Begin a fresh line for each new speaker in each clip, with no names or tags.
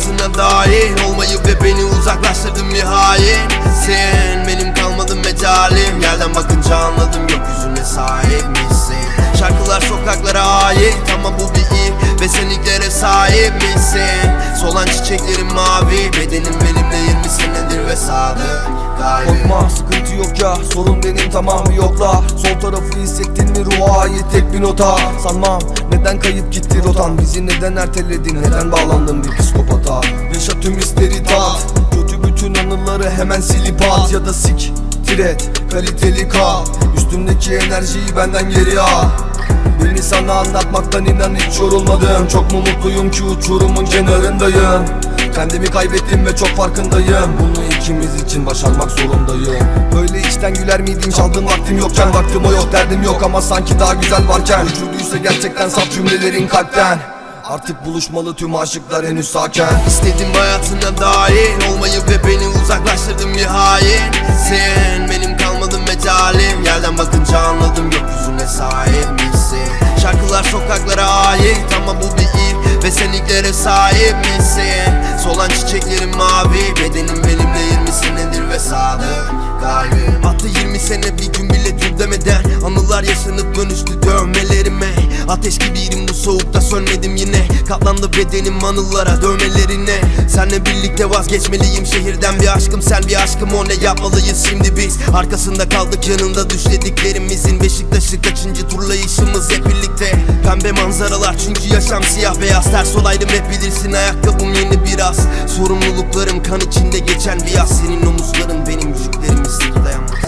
hayatına dahil Olmayı ve beni uzaklaştırdın bir hain Sen benim kalmadı mecalim. Yerden bakınca anladım gökyüzüne sahip misin? Şarkılar sokaklara ait ama bu bir ilk Ve sen ilklere sahip misin? Solan çiçeklerim mavi Bedenim benimle 20 senedir ve sadık. Kalbim
Korkma sıkıntı yok ya sorun benim tamam bir yokla. Sol ruha ait tek bir nota Sanmam. Neden kayıp gitti rotan Bizi neden erteledin? Neden bağlandın bir psikopata? Yaşa tüm hisleri tat Kötü bütün anıları hemen silip at. Ya da sik tiret kaliteli kal. Üstümdeki enerjiyi benden geri al. Beni sana anlatmaktan inan hiç yorulmadım. Çok mu mutluyum ki uçurumun kenarındayım? Kendimi kaybettim ve çok farkındayım. Bunu ikimiz için başarmak zorundayım. Böyle içten güler miydin? Çaldığın vaktim yokken Vaktim o yok derdim yok. Ama sanki daha güzel varken Ucuduysa gerçekten saf cümlelerin kalpten. Artık buluşmalı tüm aşıklar henüz sakin
İstedim hayatına dahil Olmayı ve beni uzaklaştırdın bir hain. Sen benim kalmadın mecalim Yerden bakınca anladım gökyüzüne sahip misin? Şarkılar sokaklara ait ama bu bir Ve sen ilklere sahip misin? Solan çiçeklerim mavi Bedenim sene bir gün bile dur demeden Anılar yaşanıp dönüştü dövmelerime. Ateş gibiydim bu soğukta sönmedim yine. Katlandı bedenim anılara dövmelerine. Senle birlikte vazgeçmeliyim şehirden. Bir aşkım Sen bir aşkım o. Ne yapmalıyız şimdi biz? Arkasında kaldık yanında düşlediklerimizin Beşiktaş'ı kaçıncı turlayışımız hep birlikte. Pembe manzaralar çünkü yaşam siyah beyaz. Ters olaydım hep bilirsin. Ayakkabım yeni biraz. Sorumluluklarım kan içinde geçen bir yaz. Senin omuzların benim yüklerimi sırtlayamaz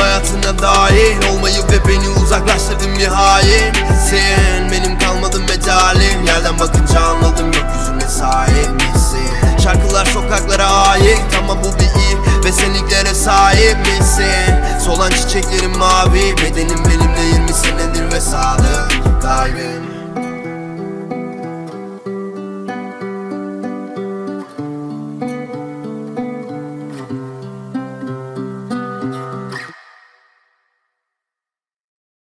hayatına dahil Olmayı ve beni uzaklaştırdın bir hain. Sen benim kalmadım mecalim. Yerden bakınca anladım gökyüzüne sahip misin? Şarkılar sokaklara ait ama bu bir iyi Ve senliklere sahip misin? Solan çiçeklerim mavi bedenim